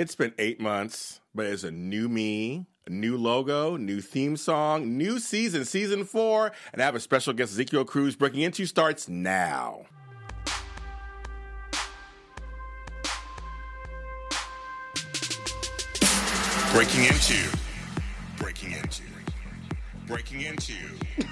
It's been eight months, but it's a new me, a new logo, new theme song, new season, season four, and I have a special guest, Ezekiel Cruz, breaking into starts now. Breaking into, breaking into, breaking into.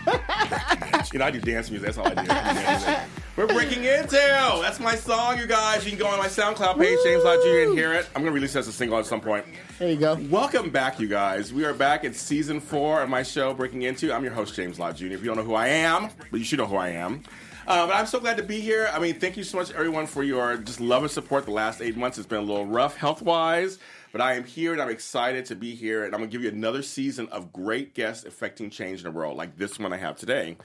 breaking into. You know, I do dance music. That's all I do. We're breaking into. That's my song, you guys. You can go on my SoundCloud page, James Lott Jr., and hear it. I'm going to release it as a single at some point. There you go. Welcome back, you guys. We are back at season four of my show, Breaking Into. I'm your host, James Lott Jr. If you don't know who I am, but you should know who I am. Uh, but I'm so glad to be here. I mean, thank you so much, everyone, for your just love and support the last eight months. It's been a little rough health wise, but I am here and I'm excited to be here. And I'm going to give you another season of great guests affecting change in the world, like this one I have today.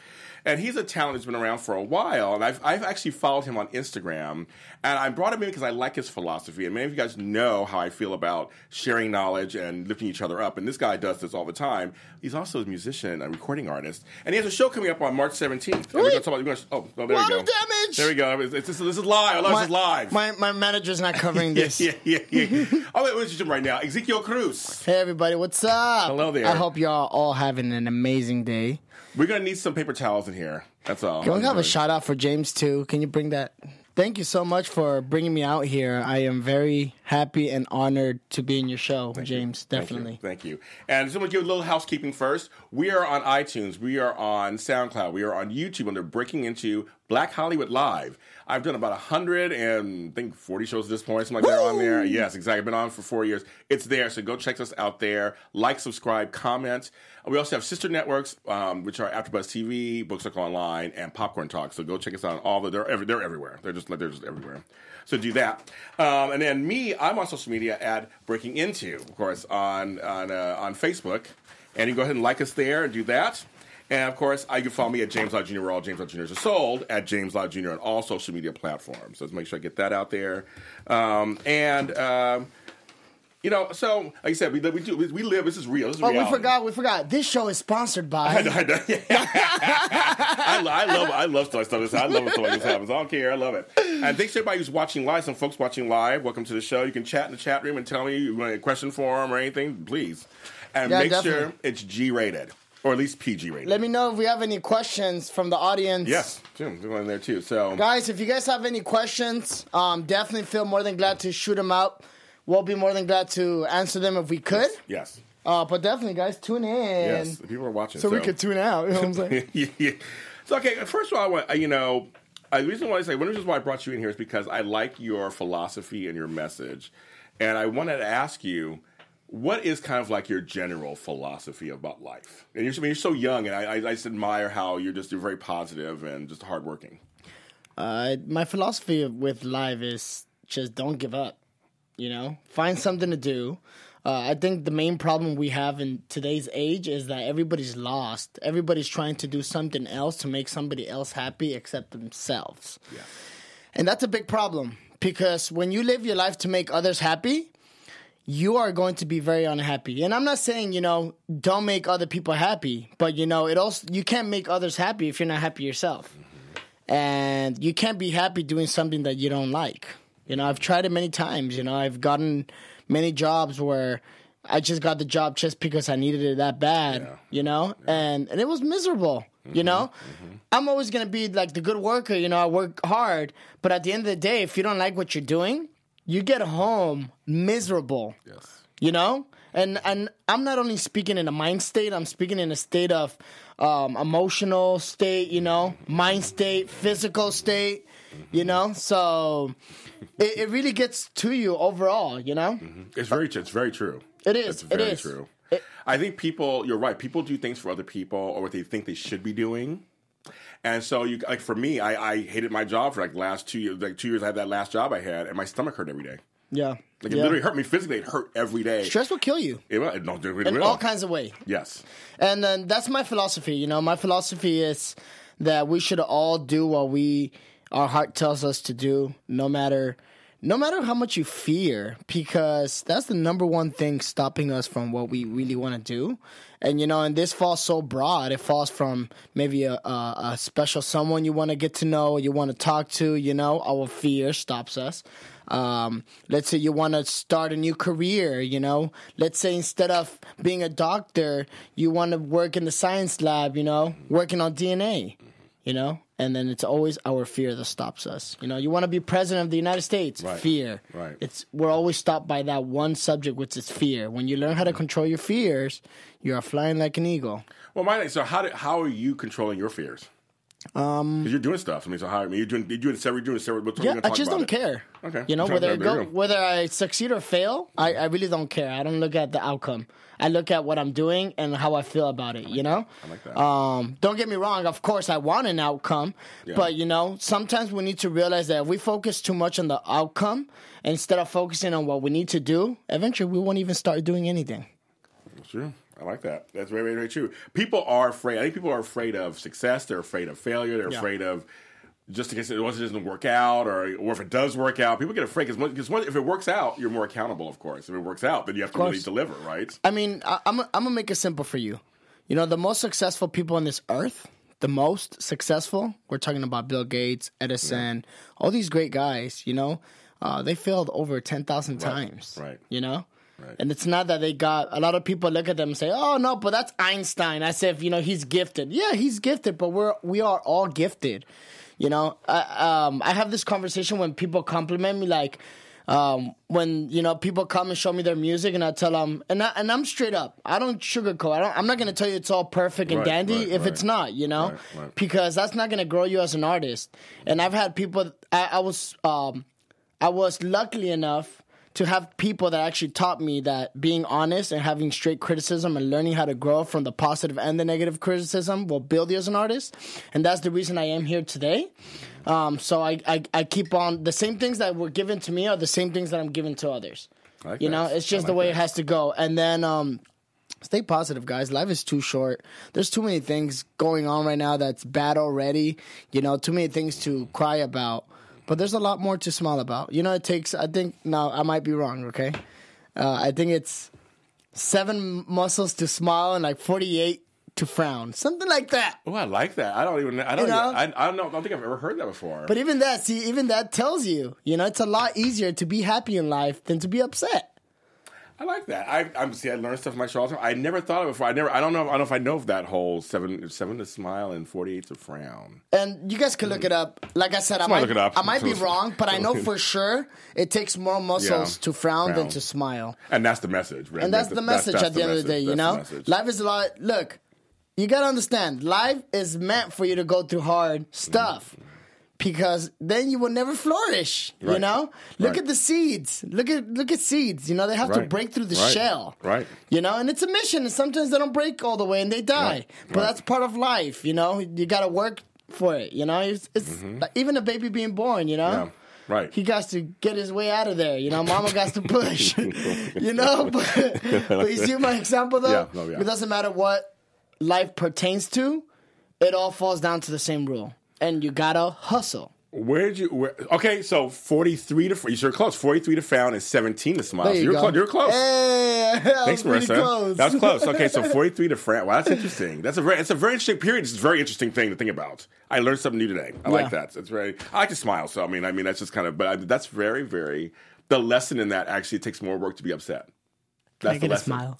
And he's a talent that's been around for a while. And I've, I've actually followed him on Instagram. And I brought him in because I like his philosophy. And many of you guys know how I feel about sharing knowledge and lifting each other up. And this guy does this all the time. He's also a musician, a recording artist. And he has a show coming up on March 17th. And we're going to talk about, gonna, oh, oh, there Water we go. damage! There we go. It's, it's, this is live. I love this is live. My, my manager's not covering this. yeah, yeah, yeah. yeah. oh, wait, what's your right now? Ezekiel Cruz. Hey everybody, what's up? Hello there. I hope y'all all having an amazing day. We're to need some paper towels in here. That's all. Can we have a shout out for James too? Can you bring that? Thank you so much for bringing me out here. I am very happy and honored to be in your show, James. Definitely. Thank you. Thank you. And just want to give a little housekeeping first. We are on iTunes. We are on SoundCloud. We are on YouTube under Breaking Into Black Hollywood Live. I've done about a 100 and I think 40 shows at this point, something like that on there. Yes, exactly. I've been on for four years. It's there, so go check us out there. Like, subscribe, comment. We also have sister networks, um, which are AfterBuzz TV, Books Like Online, and Popcorn Talk. So go check us out on all the. They're every, they're everywhere. They're just they're just everywhere. So do that. Um, and then me, I'm on social media at Breaking Into, of course, on on uh, on Facebook. And you can go ahead and like us there and do that. And of course, you can follow me at James Lott Jr. Where all James Lott Jr.'s are sold at James Lott Jr. on all social media platforms. So let's make sure I get that out there. Um, and um, you know, so like I said, we, we do we, live. This is real. This is Oh, reality. we forgot. We forgot. This show is sponsored I, by. I, I, lo- I love I love stuff like this. I love when stuff like this happens. I don't care. I love it. And thanks to everybody who's watching live. Some folks watching live. Welcome to the show. You can chat in the chat room and tell me you want a question for them or anything, please. And Yeah, make sure it's G rated or at least PG rated. Let me know if we have any questions from the audience. yes, Jim, there's one in there too. So Guys, if you guys have any questions, um, definitely feel more than glad to shoot them out. We'll be more than glad to answer them if we could. yes, Uh, but definitely, guys, tune in. yes, people are watching. So, we could tune out. You know what I'm saying? yeah, yeah. So okay, first of all, I want you know, I, the reason why I say one of the reasons why I brought you in here is because I like your philosophy and your message, and I wanted to ask you. What is kind of like your general philosophy about life? And you're, I mean, you're so young, and I, I, I just admire how you're just you're very positive and just hardworking. Uh, my philosophy with life is just don't give up. You know, find something to do. Uh, I think the main problem we have in today's age is that everybody's lost. Everybody's trying to do something else to make somebody else happy except themselves. And that's a big problem because when you live your life to make others happy, you are going to be very unhappy. And I'm not saying, you know, don't make other people happy, but you know, it also you can't make others happy if you're not happy yourself. And you can't be happy doing something that you don't like. You know, I've tried it many times, you know, I've gotten many jobs where I just got the job just because I needed it that bad, Yeah. you know? And and it was miserable, you mm-hmm. know? Mm-hmm. I'm always going to be like the good worker, you know, I work hard, but at the end of the day, if you don't like what you're doing, you get home miserable Yes. you know and and i'm not only speaking in a mind state i'm speaking in a state of um, emotional state you know mind state physical state you know so it, it really gets to you overall you know It's very it's very true. It is, It's very is. true. It- I think people. You're right. People do things for other people or what they think they should be doing. And so, you like for me, I, I hated my job for like the last two years. Like two years, I had that last job I had, and my stomach hurt every day. yeah Like it yeah. literally hurt me physically. It hurt every day. stress will kill you It, will- it, no, it really in will. all kinds of ways Yes. And then that's my philosophy. You know, my philosophy is that we should all do what we our heart tells us to do, no matter no matter how much you fear, because that's the number one thing stopping us from what we really want to do. And you know, and this falls so broad. It falls from maybe a, a, a special someone you want to get to know, you want to talk to. You know, our fear stops us. Um, let's say you want to start a new career, you know. Let's say instead of being a doctor, you want to work in the science lab, you know, working on DNA, you know. And then it's always our fear that stops us. You know, you want to be president of the United States, Right. fear. Right. It's we're always stopped by that one subject, which is fear. When you learn how to control your fears, you are flying like an eagle. Well, my so how do, how are you controlling your fears? Um, because you're doing stuff. I mean, so how? I mean, you're doing you're doing several, you're doing several. Yeah, I just don't it. care. Okay. You know, whether go, go. whether I succeed or fail, I, I really don't care. I don't look at the outcome. I look at what I'm doing and how I feel about it. You know. I like that. Um, don't get me wrong. Of course, I want an outcome, Yeah. but you know, sometimes we need to realize that if we focus too much on the outcome instead of focusing on what we need to do, eventually we won't even start doing anything. True. I like that. That's very, very, very true. People are afraid. I think people are afraid of success. They're afraid of failure. They're Yeah. afraid of just in case it doesn't work out, or or if it does work out. People get afraid because if it works out, you're more accountable. Of course, if it works out, then you have to really deliver, right? I mean, I, I'm I'm gonna make it simple for you. You know, the most successful people on this earth, the most successful, we're talking about Bill Gates, Edison, all these great guys. You know, uh, they failed over ten thousand times. right. You know. Right. And it's not that they got a lot of people look at them and say, "Oh no, but that's Einstein." I said, "You know, he's gifted." Yeah, he's gifted, but we're we are all gifted. You know, I, um, I have this conversation when people compliment me, like um, when you know people come and show me their music, and I tell them, and I, and I'm straight up. I don't sugarcoat. I don't, I'm not going to tell you it's all perfect and Right, dandy right, if right. it's not. You know, because that's not going to grow you as an artist. And I've had people. I, I was um, I was lucky enough to have people that actually taught me that being honest and having straight criticism and learning how to grow from the positive and the negative criticism will build you as an artist. And that's the reason I am here today. Um, so I, I, I keep on the same things that were given to me are the same things that I'm giving to others. Like you that. know, it's just the way that. it has to go. And then um, stay positive, guys. Life is too short. There's too many things going on right now that's bad already. You know, too many things to cry about. But there's a lot more to smile about. You know, it takes. I think. now I might be wrong. Okay, uh, I think it's seven muscles to smile and like 48 to frown, something like that. Oh, I like that. I don't even. I don't. You know? even, I, I don't know. I don't think I've ever heard that before. But even that, see, even that tells you, you know, it's a lot easier to be happy in life than to be upset. I like that. I, I'm see. I learned stuff from my show all the time. I never thought of it before. I never. I don't know. I don't know if I know of that whole seven seven to smile and forty eight to frown. And you guys can look it up. Like I said, I might, look it up. I might be wrong, but I know for sure it takes more muscles Yeah. to frown, than Frown. to smile. And that's the message. Right? And that's the message that's at the, end of the day, you That's know? message. Life is a lot. Look, you got to understand, life is meant for you to go through hard stuff. Mm-hmm. Because then you will never flourish, you Right. know. Look Right. at the seeds. Look at look at seeds. You know they have to break through the Right. shell, Right. You know, and it's a mission. And sometimes they don't break all the way and they die, Right. but Right. that's part of life. You know, you got to work for it. You know, it's, it's like even a baby being born. You know, Mm-hmm. Yeah. Right. he got to get his way out of there. You know, mama got to push. you know, but, but you see my example though? Yeah, no, yeah. It doesn't matter what life pertains to, it all falls down to the same rule. And you gotta hustle. Where'd you? Where, okay, so forty three to you're close. Forty three to frown and seventeen to smile. There you you're go. close. You're close. Hey, that Thanks, was Marissa. close. That's close. Okay, so 43 to France. Wow, that's interesting. That's a very, it's a very interesting period. It's a very interesting thing to think about. I learned something new today. I Yeah. like that. It's very. I like to smile. So I mean, I mean, that's just kind of. But I, that's very, very. The lesson in that actually it takes more work to be upset. That's I the get a smile.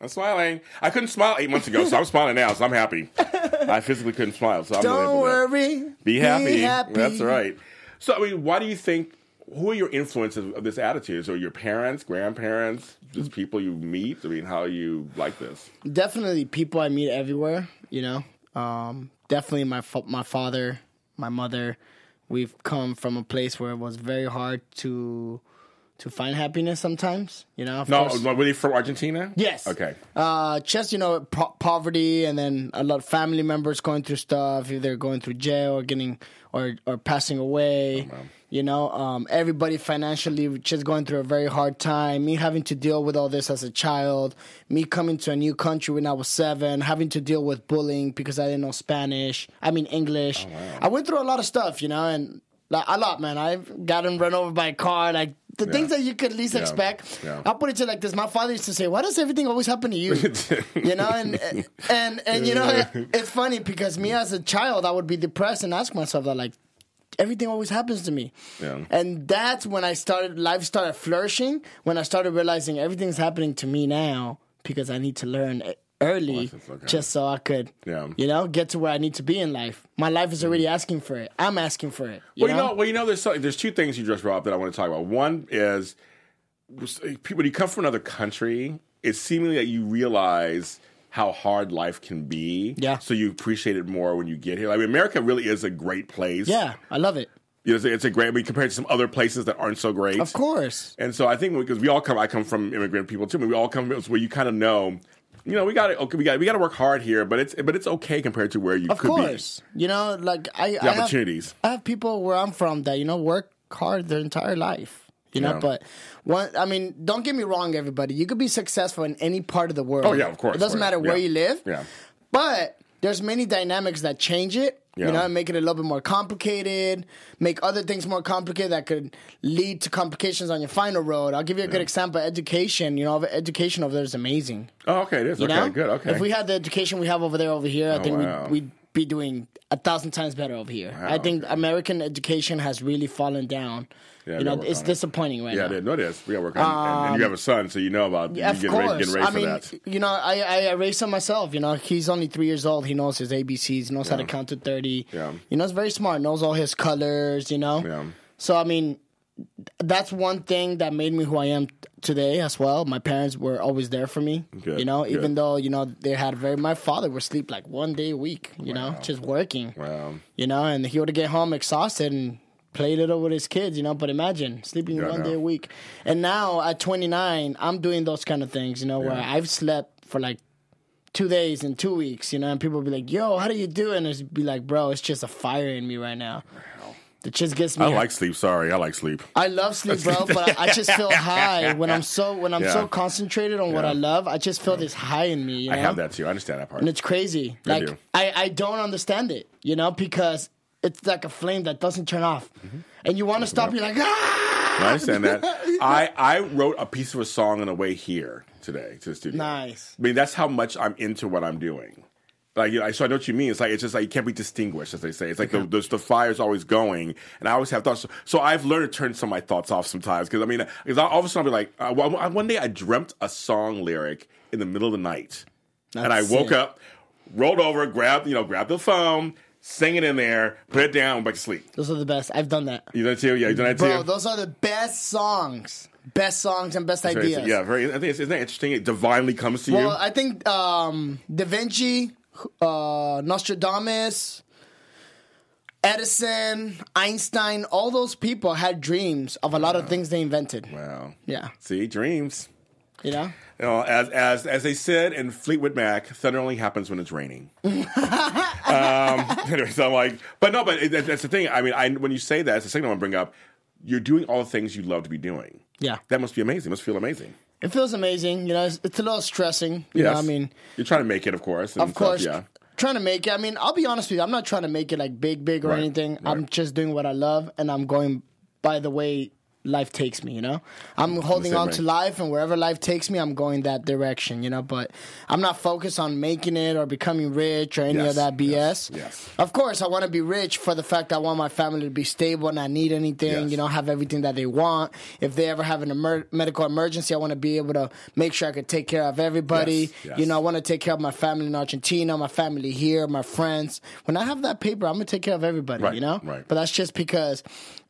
I'm smiling. I couldn't smile eight months ago, so I'm smiling now. So I'm happy. I physically couldn't smile, so I'm Don't worry. be happy. happy. That's right. So, I mean, why do you think? Who are your influences of this attitude? So, your parents, grandparents, just people you meet. I mean, how you like this? definitely people I meet everywhere. You know, um, definitely my fa- my father, my mother. We've come from a place where it was very hard to to find happiness. Sometimes, you know. Of No, course. were they from Argentina? Yes. Okay. Uh, just you know, po- poverty, and then a lot of family members going through stuff, either going through jail or getting or or passing away. you know, um, everybody financially just going through a very hard time. Me having to deal with all this as a child. Me coming to a new country when I was seven, having to deal with bullying because I didn't know Spanish. I mean English. I went through a lot of stuff, you know, and like a lot, man. I've gotten run over by a car, like. The things that you could least expect. Yeah. I'll put it to like this. My father used to say, "Why does everything always happen to you?" you know, and and and you know, it's funny because me as a child, I would be depressed and ask myself that, like, everything always happens to me. Yeah. And that's when I started life started flourishing. When I started realizing everything's happening to me now because I need to learn early, okay. just so I could, Yeah. you know, get to where I need to be in life. My life is already mm-hmm. asking for it. I'm asking for it. You Well, you know? well, you know, there's so, there's two things you just brought up that I want to talk about. One is people when you come from another country, it's seemingly that you realize how hard life can be. Yeah. So you appreciate it more when you get here. I mean, America really is a great place. yeah, I love it. You know, It's a, it's a great. I mean, compared to some other places that aren't so great. Of course. And so I think because we all come, I come from immigrant people too. But we all come from where you kind of know, you know, we got to okay, we got we got to work hard here, but it's but it's okay compared to where you could be. Of could course. You know, like I, be. I The have, opportunities. I have people where I'm from that you know work hard their entire life. You know, Yeah. but one, I mean, don't get me wrong, everybody. You could be successful in any part of the world. Oh, yeah, of course, It doesn't matter where Yeah. you live. Yeah. But there's many dynamics that change it. Yeah. You know, make it a little bit more complicated, make other things more complicated that could lead to complications on your final road. I'll give you a good example. Education, you know, education over there is amazing. Oh, okay, it is. You okay, know, good. Okay. If we had the education we have over there, over here, I oh, think Oh, wow. we'd, we'd be doing a thousand times better over here. I think okay. American education has really fallen down. Yeah, you know, it's disappointing right yeah, now. is. No, it is. We got work on and, and you have a um, son, so you know about you Of getting course. ready, getting ready I for mean, that. you know, I, I, raised him myself. You know, he's only three years old. He knows his ABCs. Knows how to count to 30. Yeah. You know, he's very smart. Knows all his colors, you know? Yeah. So, I mean, that's one thing that made me who I am today as well. My parents were always there for me. Good, You know, even though, you know, they had very, my father would sleep like one day a week, you know, just working. Wow. You know, and he would get home exhausted and play little with his kids, you know. But imagine sleeping Yeah, one day a week. And now at 29, I'm doing those kind of things, you know, where I've slept for like two days and two weeks, you know, and people be like, yo, how do you do? And it's be like, bro, it's just a fire in me right now. It just gets me. I like sleep. Sorry, I like sleep. I love sleep, bro, but I, just feel high when I'm so when I'm Yeah. so concentrated on what I love. I just feel this high in me. You know? I have that too. I understand that part. and it's crazy. I Like do. I, I don't understand it, you know, because it's like a flame that doesn't turn off, and you want to stop. You're like, ah, I understand that. I I wrote a piece of a song on the way here today to the studio. nice. I mean, that's how much I'm into what I'm doing. Like, you know, so I know what you mean. It's like it's just like you can't be distinguished, as they say. It's like the, the the fire's always going, and I always have thoughts. So I've learned to turn some of my thoughts off sometimes because I mean, because all of a sudden I'll be like, uh, well, one day I dreamt a song lyric in the middle of the night, and I woke it. up, rolled over, grabbed you know, grabbed the phone, sang it in there, put it down, went back to sleep. Those are the best. I've done that, You done that too? Yeah, you done that bro. too? Those are the best songs, best songs and best Very- ideas. Yeah, very. I think it's, isn't that interesting? It divinely comes to you. Well, I think um, Da Vinci, uh, Nostradamus, Edison, Einstein, all those people had dreams of a lot of things they invented. wow. Yeah, See, dreams. you know. You know, as as as they said in Fleetwood Mac, thunder only happens when it's raining. um, anyway, so I'm like, but no, but it, that- that's the thing. I mean, I, when you say that, it's the second one I bring up. You're doing all the things you love to be doing. Yeah. That must be amazing. must feel amazing. It feels amazing. You know, it's, it's a little stressing. Yeah. I mean, you're trying to make it, of course. and of stuff, course, yeah. trying to make it. I mean, I'll be honest with you. I'm not trying to make it like big, big or Right, anything. I'm just doing what I love, and I'm going by the way life takes me. You know, I'm holding on to life, and wherever life takes me, I'm going that direction. You know, but I'm not focused on making it or becoming rich or any Yes, of that BS. yes, yes. Of course, I want to be rich for the fact that I want my family to be stable and not need anything. Yes. You know, have everything that they want. If they ever have an emer- medical emergency, I want to be able to make sure I could take care of everybody. You know, I want to take care of my family in Argentina, my family here, my friends. When I have that paper, I'm gonna take care of everybody. Right, you know, right. But that's just because,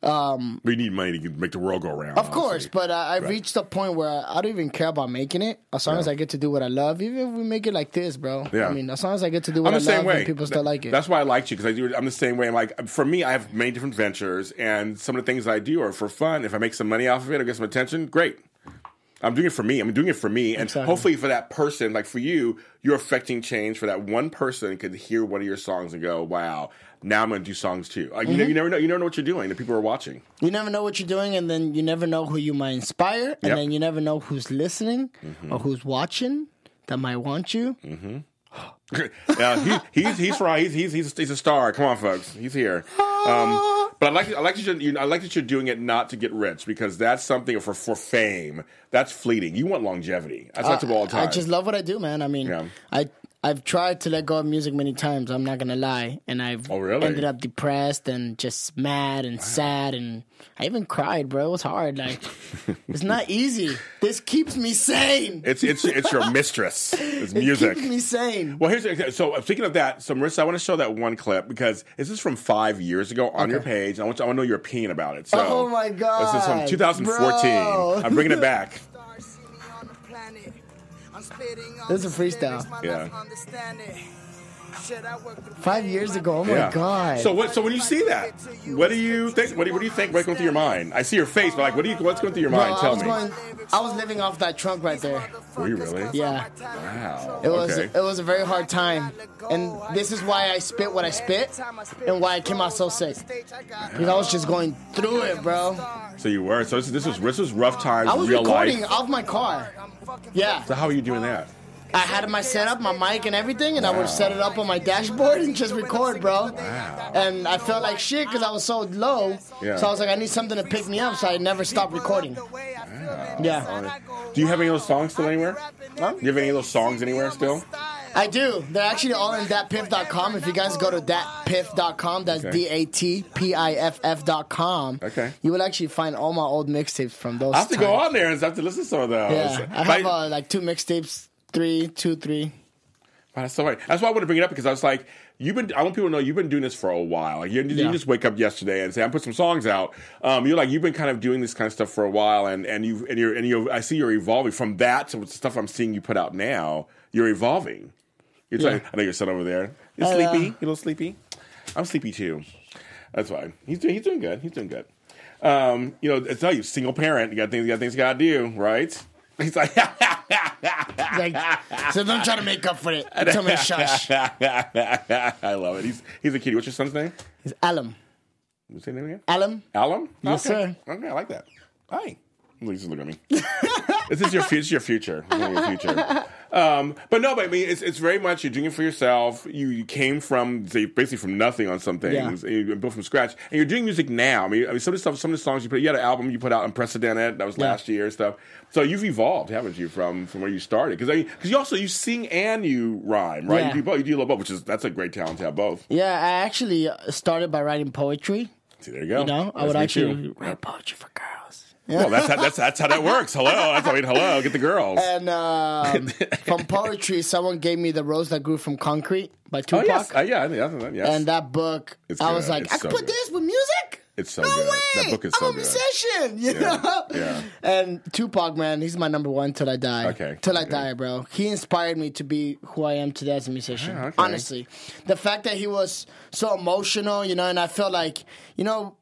um, We need money to make the world go around. of course. But I, I've Right. reached a point where I, I don't even care about making it as long Yeah. as I get to do what I love. Even if we make it like this, bro. Yeah. I mean, as long as I get to do what I'm I same love way. and people still Th- like it. That's why I liked you because I do. I'm the same way. I'm like, for me, I have many different ventures, and some of the things I do are for fun. If I make some money off of it or get some attention, great. I'm doing it for me. I'm doing it for me, and Exactly. hopefully for that person, like for you, you're affecting change for that one person could hear one of your songs and go, "Wow, now I'm going to do songs too." Like you, know, mm-hmm. you never know. You never know what you're doing. The people are watching. You never know what you're doing, and then you never know who you might inspire, and Yep. Mm-hmm. then you never know who's listening mm-hmm. or who's watching that might want you. Mm-hmm. yeah, he, he's he's right. He's, he's he's he's a star. Come on, folks, he's here. Um, ah. but I like I like that you're, I like that you're doing it not to get rich because that's something for for fame. That's fleeting. You want longevity. That's uh, I tell people all the time. I just love what I do, man. I mean, Yeah. I I've tried to let go of music many times. I'm not gonna lie, and I've Oh, really? ended up depressed and just mad and sad, and I even cried, bro. It was hard. Like it's not easy. This keeps me sane. It's it's it's your mistress. It's music. It keeps me sane. Well, here's so uh, speaking of that. So, Marissa, I want to show that one clip because this is from five years ago on your page. I want, you, I want to know your opinion about it. So, Oh my God, This is from 2014. bro. I'm bringing it back. This is a freestyle. Yeah. Five years ago. Oh my Yeah. god. So what? So when you see that, what do you think? What do you, what do you think? What's going through your mind? I see your face, but like, what do you? What's going through your Bro, mind? I Tell was me. going. I was living off that trunk right there. Were you really? Yeah. Wow. It was okay. it was a very hard time, and this is why I spit what I spit, and why I came out so sick. Because I was just going through it, bro. So you were. So this, this was this was rough times. I was real recording life. off my car. Yeah, So how are you doing that? I had my setup, my mic, and everything, and I would set it up on my dashboard and just record, bro. And I felt like shit because I was so low. Yeah. So I was like, I need something to pick me up, so I never stopped recording. Yeah, Do you have any of those songs still anywhere? Huh? Do you have any of those songs anywhere still? I do. They're actually all in datpiff.com. If you guys go to datpiff.com, that's Okay. D A T P I F F.com. Okay. You will actually find all my old mixtapes from those. I have to go on there and I have to listen to some of those. Yeah, I have uh, like two mixtapes, three, two, three. That's so right. That's why I want to bring it up because I was like, you've been. I want people to know you've been doing this for a while. Like you, you Yeah. just wake up yesterday and say, "I'm put some songs out." Um, you're like, you've been kind of doing this kind of stuff for a while, and and you and you're and you. I see you're evolving from that to the stuff I'm seeing you put out now. You're evolving. You're trying. I know your son over there. You're Uh, sleepy. You're a little sleepy. I'm sleepy too. That's fine. He's doing. He's doing good. He's doing good. Um, you know, I tell you, single parent. You got things. You got things. You got to do right. He's like. Like, so don't try to make up for it. Tell me to shush. I love it. He's he's a cutie. What's your son's name? It's Alum. What's his name again? Alum. Alum. Yes, okay. sir. Okay, I like that. Hi. Please look at me. this is your future. Your future. Your future. Um, but no, but I mean, it's it's very much you're doing it for yourself. You, you came from say, basically from nothing on some things, Yeah. and you built from scratch, and you're doing music now. I mean, I mean, some of the stuff, some of the songs you put, you had an album you put out, Unprecedented, that was Yeah. last year and stuff. So you've evolved, haven't you, from from where you started? Because because you also you sing and you rhyme, right? Yeah. You do both. You do a little both, which is that's a great talent to have both. Yeah, I actually uh, started by writing poetry. See, there you go. You know, I would actually too. write poetry for girls. Well, that's how, that's that's how that works. Hello, that's I mean, hello, get the girls. And um, from poetry, someone gave me The Rose That Grew from Concrete by oh Tupac. yes, uh, yeah, I that. Yes, And that book, It's I was like, It's I could put good. this with music. It's so no good. way. That book is I'm so a musician, you Yeah. know. Yeah. And Tupac, man, he's my number one till I die. Okay. Till I Okay. die, bro. He inspired me to be who I am today as a musician. Ah, okay. Honestly, the fact that he was so emotional, you know, and I felt like, you know.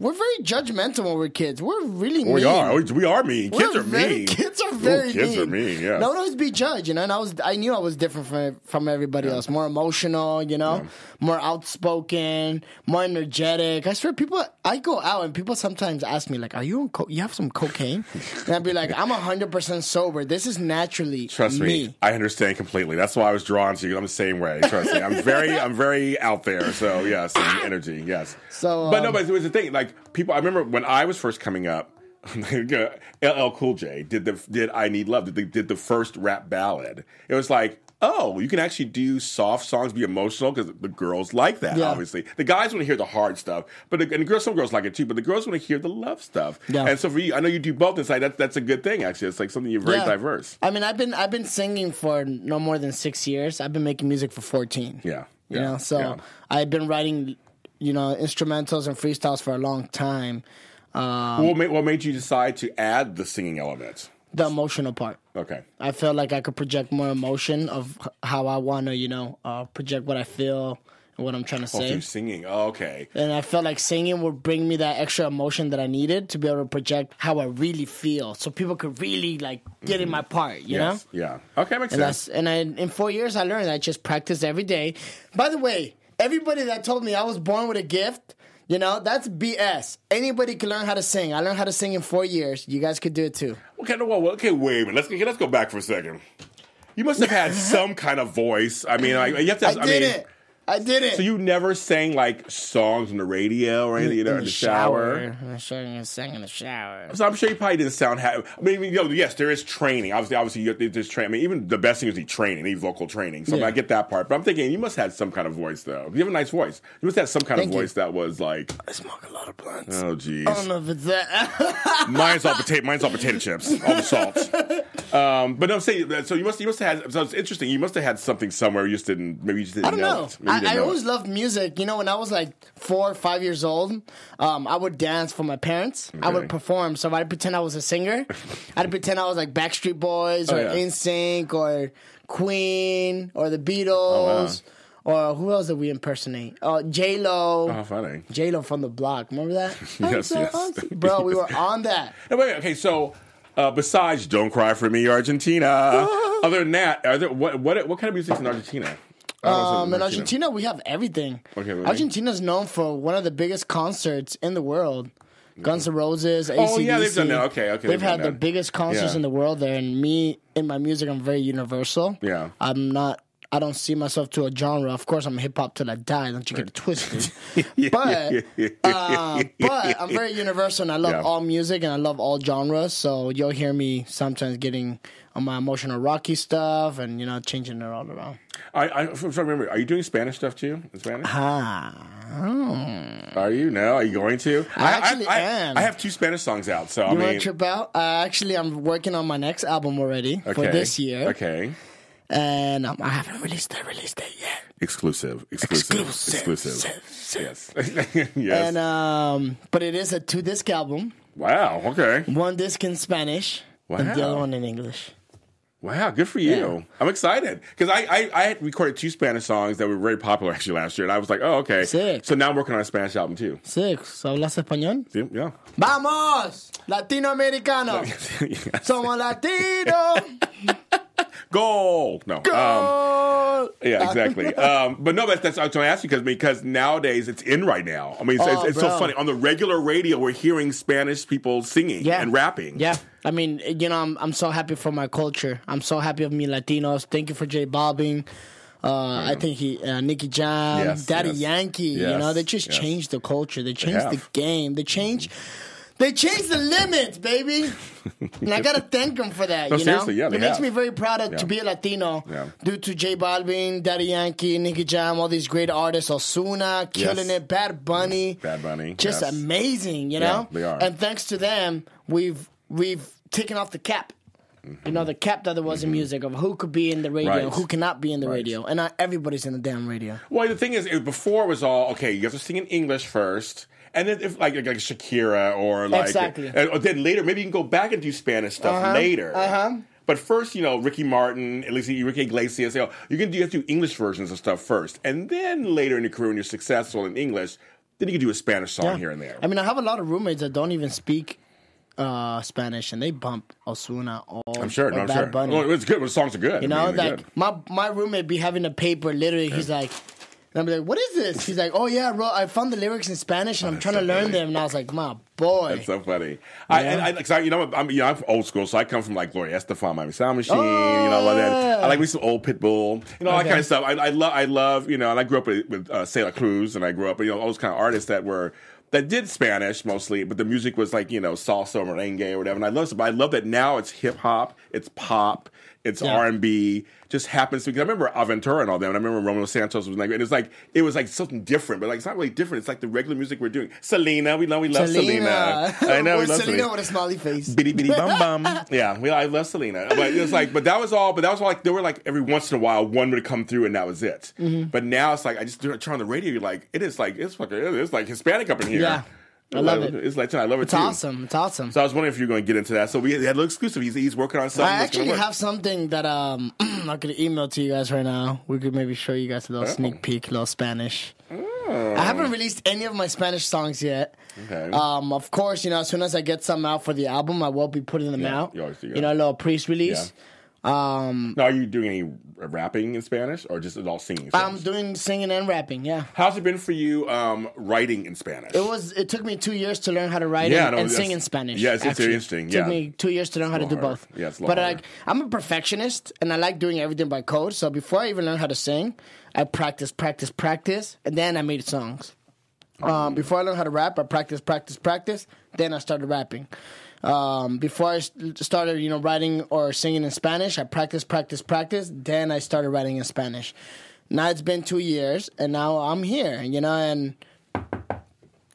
We're very judgmental when we're kids. We're really mean. we are. We- We are mean. Kids We're are very, mean. Kids are Ooh, very kids mean. are mean. Yeah. Don't always be judged, you know. And I was, I knew I was different from from everybody else. More emotional, you know, more outspoken, more energetic. I swear, people. I go out and people sometimes ask me like, "Are you on? Co- you have some cocaine?" and I'd be like, "I'm hundred percent sober. This is naturally Trust me, I understand completely. That's why I was drawn to you. I'm the same way. Trust me. I'm very, I'm very out there. So yes, energy. Yes. So, but no, um, but it was the thing. Like people, I remember when I was first coming up. LL Cool J did the did I Need Love did the, did the first rap ballad. It was like, oh, you can actually do soft songs, be emotional because the girls like that. Yeah. Obviously, the guys want to hear the hard stuff, but the, and the girls, some girls like it too. But the girls want to hear the love stuff. Yeah. And so for you, I know you do both. It's like that's that's a good thing. Actually, it's like something you're very Yeah. diverse. I mean, I've been I've been singing for no more than six years. I've been making music for fourteen. Yeah. You know, so. I've been writing, you know, instrumentals and freestyles for a long time. Um, what, made, what made you decide to add the singing element? the emotional part. Okay. I felt like I could project more emotion of how I want to, you know, uh, project what I feel and what I'm trying to Oh, say. through singing. Oh, okay. and I felt like singing would bring me that extra emotion that I needed to be able to project how I really feel, so people could really like get in my part, you know. Mm-hmm. Yeah. Okay, makes And sense. and I, in four years I learned I just practice every day. By the way, everybody that told me I was born with a gift, you know, that's BS. Anybody can learn how to sing. I learned how to sing in four years. You guys could do it too. Okay, no, well, okay, wait a minute. Let's let's go back for a second. You must have had some kind of voice. I mean, you have to. I I, mean, didn't. I didn't. So you never sang like songs on the radio or anything, you know, in, the, shower. I'm sure you sang in the shower. So I'm sure you probably didn't sound happy. I mean, you know, yes, there is training. Obviously, obviously, you, there's training. I mean, even the best thing is the training, the vocal training. So I, Yeah. I get that part. But I'm thinking you must have some kind of voice, though. You have a nice voice. You must have some kind Thank of you. voice that was like, I smoke a lot of blunts. oh, jeez. I don't know if it's that. mine's all potato. Mine's all potato chips. All the salt. Um, but no, I'm saying. So you must. You must have had. So it's interesting. You must have had something somewhere. You just didn't. Maybe you just didn't I don't know. it. Maybe you didn't I, I always it. loved music. You know, when I was like four or five years old, um, I would dance for my parents. I would perform. So I'd pretend I was a singer. I'd pretend I was like Backstreet Boys or Oh, yeah. NSYNC or Queen or the Beatles. Oh, Or who else did we impersonate? Uh, J Lo. Oh, funny. J Lo from the block. Remember that? Yes, I'm yes. awesome. Bro, we were on that. No, wait, okay, so uh, besides "Don't Cry for Me, Argentina," other than that, are there what what what kind of music's in Argentina? I don't know Um, in Argentina, we have everything. Okay, really? Argentina's known for one of the biggest concerts in the world. Guns N' Roses, ACDC. Oh, yeah, they've done that. Okay, okay, They've, they've had the biggest concerts Yeah. in the world there, and me in my music, I'm very universal. Yeah. I'm not. I don't see myself to a genre. Of course, I'm hip hop till I die. Don't you get it twisted. but, uh, but I'm very universal, and I love Yeah. all music, and I love all genres. So you'll hear me sometimes getting on my emotional rocky stuff, and you know, changing it all around. I, I, trying to remember. Are you doing Spanish stuff too? In Spanish? Ah. Are you? No. Are you going to? I actually I, am. I have two Spanish songs out, so I You want mean, to trip out? Uh, actually, I'm working on my next album already for this year, Okay. and um, I haven't released the release date yet. Exclusive. Exclusive. Exclusive. Yes. yes. And um, but it is a two disc album. wow. Okay. One disc in Spanish, and the other one in English. Wow, good for you. I'm excited because I, I I had recorded two Spanish songs that were very popular actually last year, and I was like, oh okay. Sick. So now I'm working on a Spanish album too. Six. ¿Hablas español? See? Yeah. Vamos, latinoamericano. Somos latinos. Goal. No. Um, yeah, exactly. um, but no, that's, that's I was going to ask you because because nowadays it's in right now. I mean, it's, Oh, it's, it's so funny on the regular radio. We're hearing Spanish people singing Yeah. and rapping. Yeah. I mean, you know, I'm I'm so happy for my culture. I'm so happy of me Latinos. Thank you for J Balvin. Uh, I think he, uh, Nicky Jam, Yes, Daddy yes. Yankee. You know, they just yes. changed the culture. They changed the game. They changed. They changed the limits, baby. and I gotta thank them for that. No, you know, yeah, they it makes have. me very proud of, Yeah. to be a Latino Yeah. due to J Balvin, Daddy Yankee, Nicky Jam, all these great artists, Ozuna, killing Yes. it, Bad Bunny, Bad Bunny, just yes. amazing. You Yeah, know, they are. and thanks to them, we've we've taken off the cap. You know, the cap that there was in music of who could be in the radio, Mm-hmm. Right. who cannot be in the Right. radio, and not everybody's in the damn radio. Well, the thing is, it, before it was all okay. You have to sing in English first, and then if like like Shakira or like, Exactly. and, then later maybe you can go back and do Spanish stuff Uh-huh, later. uh-huh. But first, you know, Ricky Martin, at least Ricky Iglesias, you, know, you can do, you have to do English versions of stuff first, and then later in your career, when you're successful in English, then you can do a Spanish song here and there. I mean, I have a lot of roommates that don't even speak uh, Spanish, and they bump Ozuna all. I'm sure. No, I'm Bad sure. Bunny. Well, it's good when the songs are good. You I know, mean, like good. my my roommate be having a paper. Literally, he's like, and I'm like, "What is this?" He's like, "Oh yeah, bro, I found the lyrics in Spanish and I'm trying to learn funny. them." And I was like, "My boy." That's so funny. I, and I, cause I, you know, I'm, you know, I'm old school, so I come from like Gloria Estefan, Miami Sound Machine, you know, all that. I like me some old Pitbull, you know, all that kind of stuff. I, I love, I love, you know, and I grew up with, with uh, Celia Cruz, and I grew up, with, you know, all those kind of artists that were that did Spanish mostly, but the music was like, you know, salsa or merengue or whatever. And I love it, but I love that now it's hip hop, it's pop, it's Yeah. R and B. Just happens to because I remember Aventura and all them, and I remember Romeo Santos was like, it was like it was like something different, but like it's not really different. It's like the regular music we're doing. Selena, we love, we love Selena. I know, we love Selena Selena. with a smiley face. Bidi Bidi Bom Bom. Yeah, we, I love Selena, but it was like, but that was all. But that was all like there were like every once in a while one would come through and that was it. Mm-hmm. But now it's like I just turn on the radio. You're like, it is like it's fucking it's like Hispanic up in here. Yeah. I love Like, it. It's like I love it too. It's too. awesome. It's awesome. So I was wondering if you're going to get into that. So we had a little exclusive. He's, he's working on something. I actually have something that um I'm gonna email to you guys right now. We could maybe show you guys a little Oh. sneak peek, a little Spanish. I haven't released any of my Spanish songs yet. Okay. Um, of course, you know, as soon as I get some out for the album, I will be putting them Yeah, out. you always do You know, a little pre-release. Um, Now, are you doing any rapping in Spanish or just all singing? in I'm doing singing and rapping. Yeah. How's it been for you um, writing in Spanish? It was. It took me two years to learn how to write Yeah, and, no, and sing in Spanish. yeah, it's- it's interesting, It yeah. took me two years to learn how to do both. Yeah, it's but like, I'm a perfectionist, and I like doing everything by code. So before I even learned how to sing, I practice, practice, practice, and then I made songs. Um, before I learned how to rap, I practice, practice, practice. Then I started rapping. Um, before I started, you know, writing or singing in Spanish, I practiced, practice, practice. Then I started writing in Spanish. Now it's been two years, and now I'm here. You know, and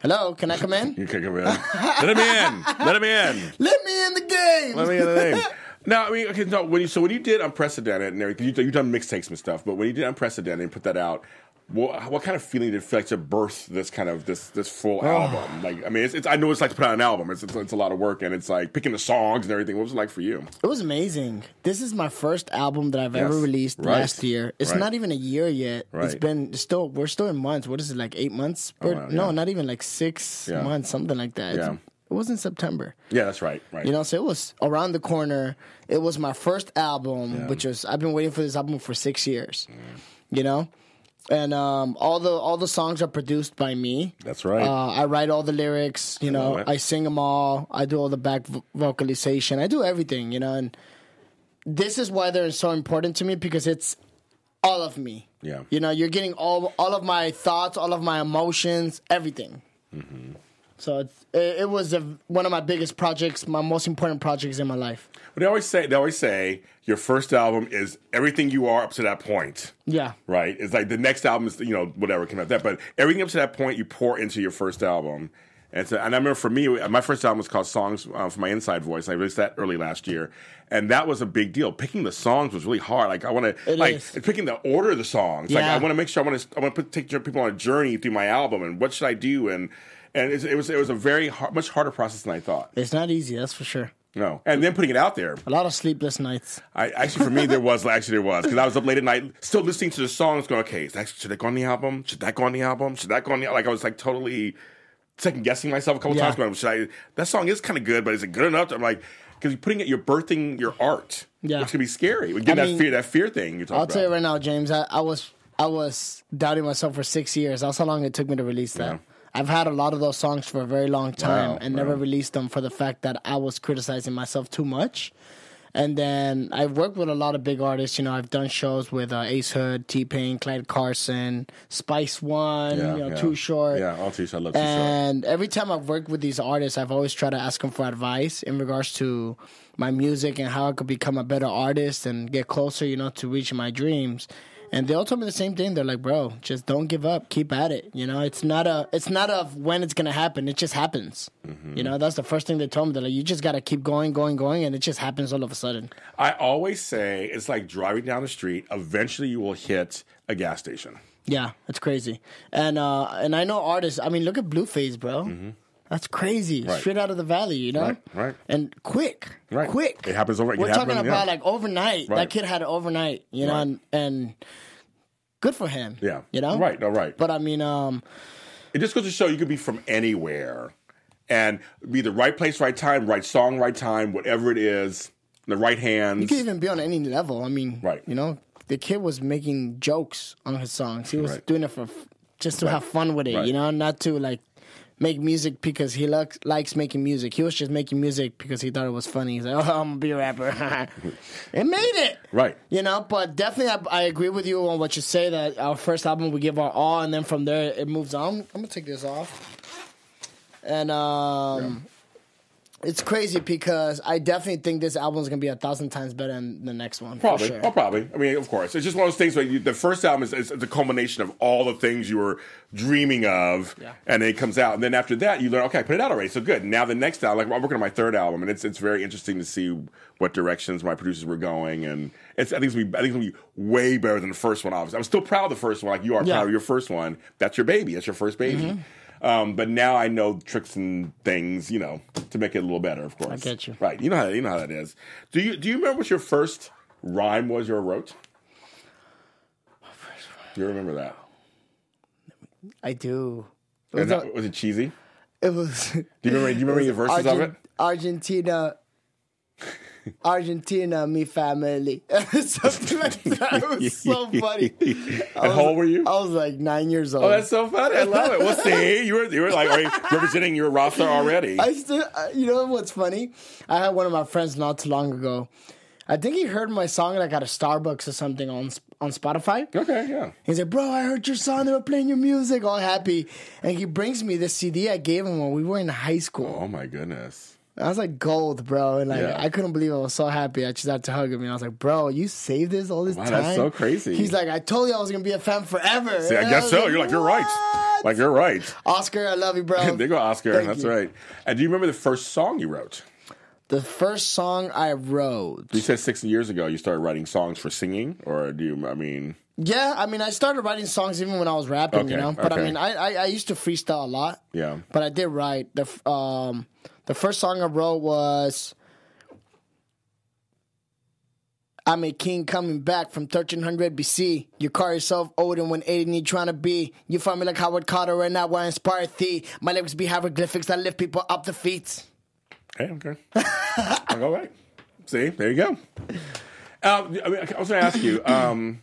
hello, can I come in? You can't come in. Let him in. Let him in. Let me in the game. Let me in the name. Now, I mean, okay, no, when you, so when you did Unprecedented and everything, you, you've done mixtapes and stuff, but when you did Unprecedented and put that out, what, what kind of feeling did it feel like to birth this kind of this this full Oh. album? Like, I mean, it's, it's I know it's like to put out an album. It's, it's it's a lot of work, and it's like picking the songs and everything. What was it like for you? It was amazing. This is my first album that I've ever Yes. released Right. last year. It's Right. not even a year yet. Right. It's been still we're still in months. What is it like eight months? Oh, or- wow, No, yeah. not even like six Yeah. months, something like that. It's- Yeah. It was in September. Yeah, that's right. Right. You know, so it was around the corner. It was my first album, Yeah. which was I've been waiting for this album for six years. You know, and um, all the all the songs are produced by me. that's right. Uh, I write all the lyrics, you know. it. I sing them all. I do all the back vo- vocalization. I do everything, you know. And this is why they're so important to me because it's all of me. Yeah. You know, you're getting all all of my thoughts, all of my emotions, everything. Mm-hmm. So it's, it, it was a, one of my biggest projects, my most important projects in my life. But they always say they always say your first album is everything you are up to that point. Yeah. Right? It's like the next album is you know whatever came out that, but everything up to that point you pour into your first album. And so, and I remember for me, my first album was called Songs uh, for My Inside Voice. I released that early last year, and that was a big deal. Picking the songs was really hard. Like I want to like is. picking the order of the songs. Like I want to make sure I want to I want to take people on a journey through my album and what should I do and and it's, it was it was a very hard, much harder process than I thought. It's not easy, that's for sure. No, and then putting it out there. A lot of sleepless nights. I actually for me there was actually there was because I was up late at night still listening to the songs going okay is that, should that go on the album should that go on the album should that go on the like I was like totally second guessing myself a couple Yeah. times going should I that song is kind of good but is it good enough I'm like because you're putting it you're birthing your art Yeah. which can be scary we get that mean, fear that fear thing you're talking I'll about tell you right now, James. I, I was I was doubting myself for six years. That's how long it took me to release that. Yeah. I've had a lot of those songs for a very long time Wow, and never released them for the fact that I was criticizing myself too much. And then I've worked with a lot of big artists. You know, I've done shows with uh, Ace Hood, T Pain, Clyde Carson, Spice One, Yeah, you know, yeah. Too Short. yeah all too short I love too short And every time I've worked with these artists, I've always tried to ask them for advice in regards to my music and how I could become a better artist and get closer, you know, to reaching my dreams. And they all told me the same thing. They're like, "Bro, just don't give up. Keep at it. You know, it's not a, it's not of when it's gonna happen. It just happens. Mm-hmm. You know, that's the first thing they told me. They're like, you just gotta keep going, going, going, and it just happens all of a sudden. I always say it's like driving down the street eventually you will hit a gas station Yeah, it's crazy. And uh and I know artists. I mean, look at Blueface, bro. That's crazy. Right. Straight out of the valley, you know. Right, right. And quick, Right. quick. It happens over- it We're can talking about yeah. like overnight. Right. That kid had it overnight, you know, and and good for him. yeah you know. right no right But I mean, um, It just goes to show you could be from anywhere and be the right place, right time, right song, right time, whatever it is, the right hands. you could even be on any level. I mean, Right. You know, the kid was making jokes on his songs. He was doing it for just to have fun with it, you know, not to like make music because he likes likes making music. He was just making music because he thought it was funny. He's like, oh, I'm gonna be a rapper. it made it. Right. You know, but definitely I, I agree with you on what you say that our first album we give our all and then from there it moves on. I'm gonna take this off. And um it's crazy because I definitely think this album is gonna be a thousand times better than the next one. Probably. For sure. Oh, probably. I mean, of course. It's just one of those things where you, the first album is, is the culmination of all the things you were dreaming of, Yeah. and then it comes out. And then after that, you learn, okay, I put it out already. So good. Now the next album, like I'm working on my third album, and it's it's very interesting to see what directions my producers were going. And it's I think it's gonna be, I think it's gonna be way better than the first one. Obviously, I'm still proud of the first one, like you are Yeah. proud of your first one. That's your baby. That's your first baby. Mm-hmm. Um, but now I know tricks and things, you know, to make it a little better. Of course, I get you. Right, you know how you know how that is. Do you do you remember what your first rhyme was you wrote? You remember that? I do. It was, that- was it cheesy? it was Do you remember? Do you remember the verses of it? Argent- Argentina. Argentina, me family. Something like that. It was so funny. And how old were you? I was like nine years oh, old. Oh, that's so funny. I love it. Well, see, you were you were like already representing your roster already. I still, uh, you know what's funny? I had one of my friends not too long ago. I think he heard my song like at a Starbucks or something on on Spotify. Okay, yeah. He's like, bro, I heard your song. They were playing your music, all happy. And he brings me this CD I gave him when we were in high school. Oh my goodness. I was like gold, bro. And like Yeah. I couldn't believe. I was so happy. I just had to hug him. And I was like, bro, you saved this all this Wow, time. that's so crazy. He's like, I told you I was gonna be a fan forever. See, I guess was so. You're like, you're right. Like you're right. Oscar, I love you, bro. there you go, Oscar. Thank That's you. right. And do you remember the first song you wrote? the first song I wrote. You said six years ago you started writing songs for singing, or do you? I mean, Yeah, I mean, I started writing songs even when I was rapping, you know. But I mean, I, I I used to freestyle a lot. yeah. But I did write the um the first song I wrote was I'm a king coming back from 1300 BC. You call yourself Odin when Aiden you trying to be. You find me like Howard Carter and now I inspire thee. My lyrics be hieroglyphics that lift people up the feet. Okay, okay. All right. See, there you go. Um, I, I was going to ask you, um,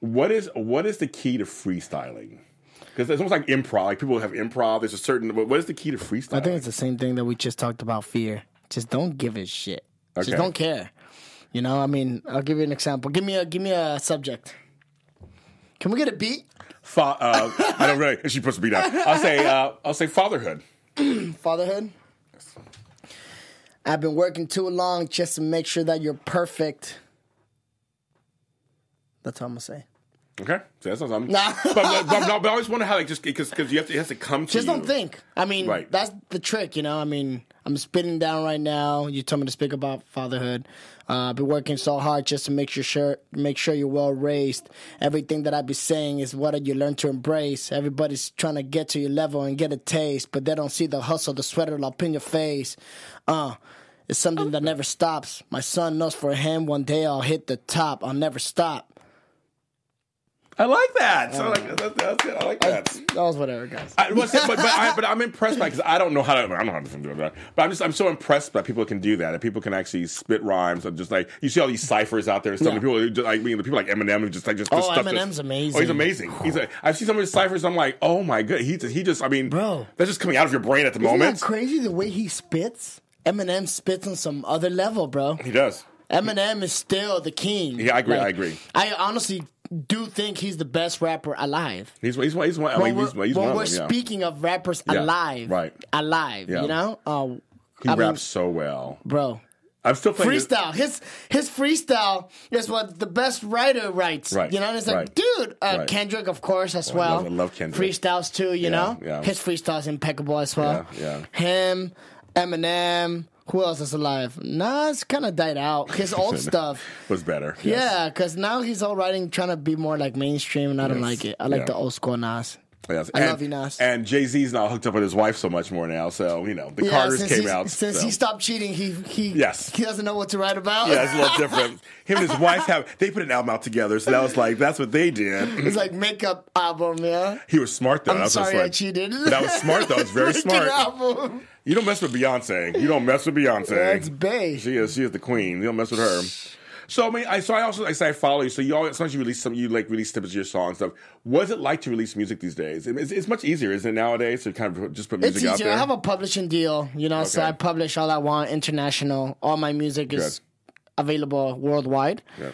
what is what is the key to freestyling? Because it's almost like improv. Like people have improv. There's a certain. What is the key to freestyle? I think it's the same thing that we just talked about fear. Just don't give a shit. Okay. Just don't care. You know, I mean, I'll give you an example. Give me a give me a subject. Can we get a beat? Fa- uh, I don't really. She puts the beat down. I'll say. Uh, I'll say fatherhood. Fatherhood. I've been working too long just to make sure that you're perfect. That's all I'm gonna say. Okay, so that's something. Nah. but, but, but, but I always wonder how like just because because you have to it has to come to Just you. don't think. I mean, Right. that's the trick, you know. I mean, I'm spinning down right now. You told me to speak about fatherhood. Uh, I've been working so hard just to make sure, sure make sure you're well raised. Everything that I be saying is what you learn to embrace. Everybody's trying to get to your level and get a taste, but they don't see the hustle, the sweater up in your face. Uh, it's something that never stops. My son knows for him, one day I'll hit the top. I'll never stop. I like that. So like that's, that's it. I like that. That was whatever, guys. I, well, but, but, I, but I'm impressed by because I don't know how to. I don't know how to do that. But I'm just I'm so impressed that people can do that. That people can actually spit rhymes and just like you see all these ciphers out there and stuff. Yeah. And people just like I mean, the people like Eminem who just like just Oh, just Eminem's amazing. Oh, he's amazing. He's a, I've seen some of his ciphers. I'm like, oh my god, he just, he just I mean, Bro. that's just coming out of your brain at the Isn't moment. that crazy the way he spits? Eminem spits on some other level, bro. He does. Eminem is still the king. Yeah, I agree, I agree. I honestly do think he's the best rapper alive. He's he's. He's one. I When mean, he's, we're, he's when one we're of them. Yeah. speaking of rappers Yeah, alive, right. Alive, Yeah. you know, uh, He I mean, raps so well. bro. I'm still playing Freestyle, his his freestyle is what the best writer writes. Right, You know, and it's like, right. dude, uh, Right. Kendrick, of course, as I well. love- I love Kendrick. Freestyles too, you know. yeah. His freestyles impeccable as well. Yeah, Him, Eminem. Who else is alive? Nas kind of died out. His old stuff. was better. yes. Yeah, because now he's all writing, trying to be more like mainstream, and I don't Yes. like it. I like Yeah. the old school Nas. Yes. I and, love you, Nas. And Jay Z's now hooked up with his wife so much more now. So you know the Yeah, Carters came out. Since so. he stopped cheating, he he Yes. he doesn't know what to write about. Yeah, it's a little different. Him and his wife have they put an album out together, so that was like that's what they did. it's like makeup album, yeah. He was smart though. I'm sorry I cheated. That was smart though. It's very smart. album. You don't mess with Beyonce. You don't mess with Beyonce. That's bae. She is. She is the queen. You don't mess with her. So I mean, I so I also I say I follow you. So you always sometimes you release some you like release snippets of your song and stuff. What's it like to release music these days? It's, it's much easier, isn't it nowadays to kind of just put music It's out easier. there? I have a publishing deal, you know, so I publish all I want international. All my music is Good. available worldwide. Yeah.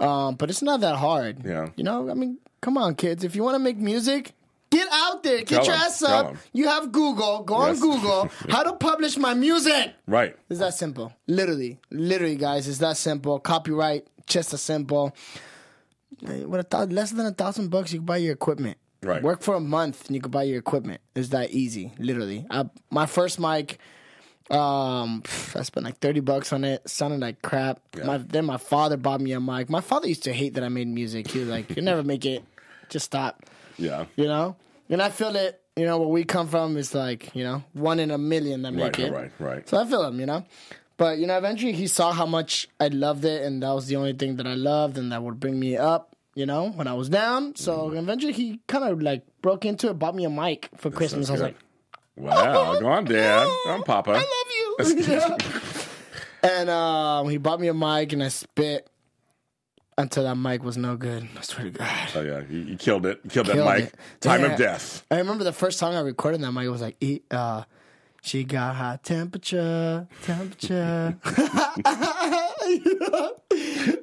Um, but it's not that hard. Yeah. You know, I mean, come on, kids. If you want to make music, get out there, get Tell your 'em, ass up. You have Google. Go Yes. on Google. how to publish my music. Right. It's that simple. Literally, literally, guys. It's that simple. Copyright, just as simple. With a thou- less than a thousand bucks, you can buy your equipment. Right. Work for a month and you can buy your equipment. It's that easy. Literally. I, my first mic, um, I spent like thirty bucks on it. Sounded like crap. My then my father bought me a mic. My father used to hate that I made music. He was like, "You'll never make it. Just stop." Yeah. You know. And I feel it. You know where we come from is like you know one in a million that make Right. it. Right. Right. Right. So I feel him, you know. But you know, eventually he saw how much I loved it, and that was the only thing that I loved, and that would bring me up. You know, when I was down. So Mm. eventually he kind of like broke into it, bought me a mic for Christmas. I was like, Wow. Go on, Dad. I'm Papa. I love you. And um, he bought me a mic, and I spit until that mic was no good. I swear to God. Oh yeah, you, you killed it. You killed, Killed that mic. it. Time Yeah. of death. I remember the first song I recorded that mic was like, e- uh, she got high temperature, temperature.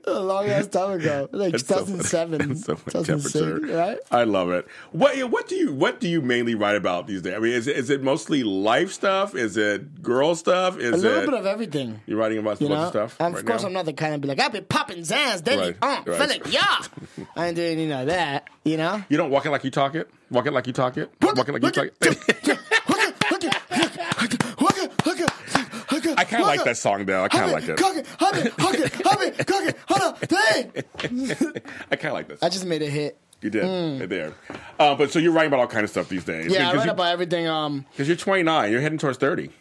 a long ass time ago, like That's so funny. 2007, so 2006, right? I love it. What what do you what do you mainly write about these days? I mean, is it, is it mostly life stuff? Is it girl stuff? Is A little it bit of everything. you're writing about You know, stuff? and right of course, now? I'm not the kind of be like, I've been popping Zans daily. Right, Uh, right. like, yeah. I ain't doing any of that, you know? You don't walk it like you talk it. Walk it like you talk it. Walk it like you talk it. Kind of like that song though. I kind of like it. Cook it, hug it, hug it, hug it, cook it, hold on, dang. I kind of like this. I just made a hit. You did right there. Uh, but so you're writing about all kind of stuff these days. Yeah, I because write about everything. Um, Because you're 29, you're heading towards 30.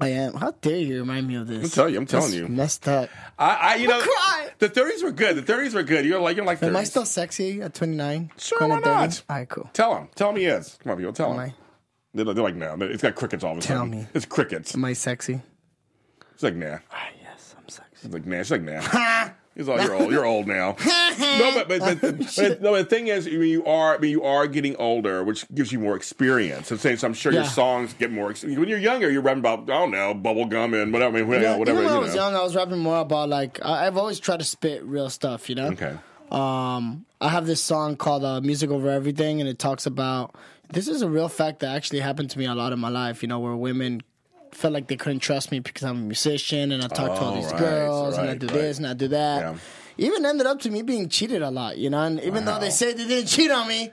I am. How dare you remind me of this? I'm telling you, I'm telling That's you. Messed up. I, I you know, crying. the 30s were good. The 30s were good. You're like you're like 30s. Am I still sexy at 29? Sure, why to 30? not? All right, cool. Tell him. Tell him he is. Come on, people. Tell Am him. I, They're, they're like, no. It's got crickets all of a Tell sudden. me. It's crickets. am I sexy? It's like, nah. Ah, yes, I'm sexy. It's like, nah. She's like, nah. He's like, you're old. You're old now. no, but but, but, but, no, the thing is, I mean, you are I mean, you are getting older, which gives you more experience. I'm saying, so I'm sure your Yeah. songs get more. ex- When you're younger, you're rapping about I don't know bubble gum and whatever. I mean, whatever. Yeah, whatever even when you I was know. young, I was rapping more about like I- I've always tried to spit real stuff, you know. Okay. Um, I have this song called uh, "Music Over Everything," and it talks about this is a real fact that actually happened to me a lot in my life. You know, where women felt like they couldn't trust me because I'm a musician and I talk to all Oh, these right, girls and I do right. this and I do that. Yeah. Even ended up to me being cheated a lot, you know. And even though they say they didn't cheat on me,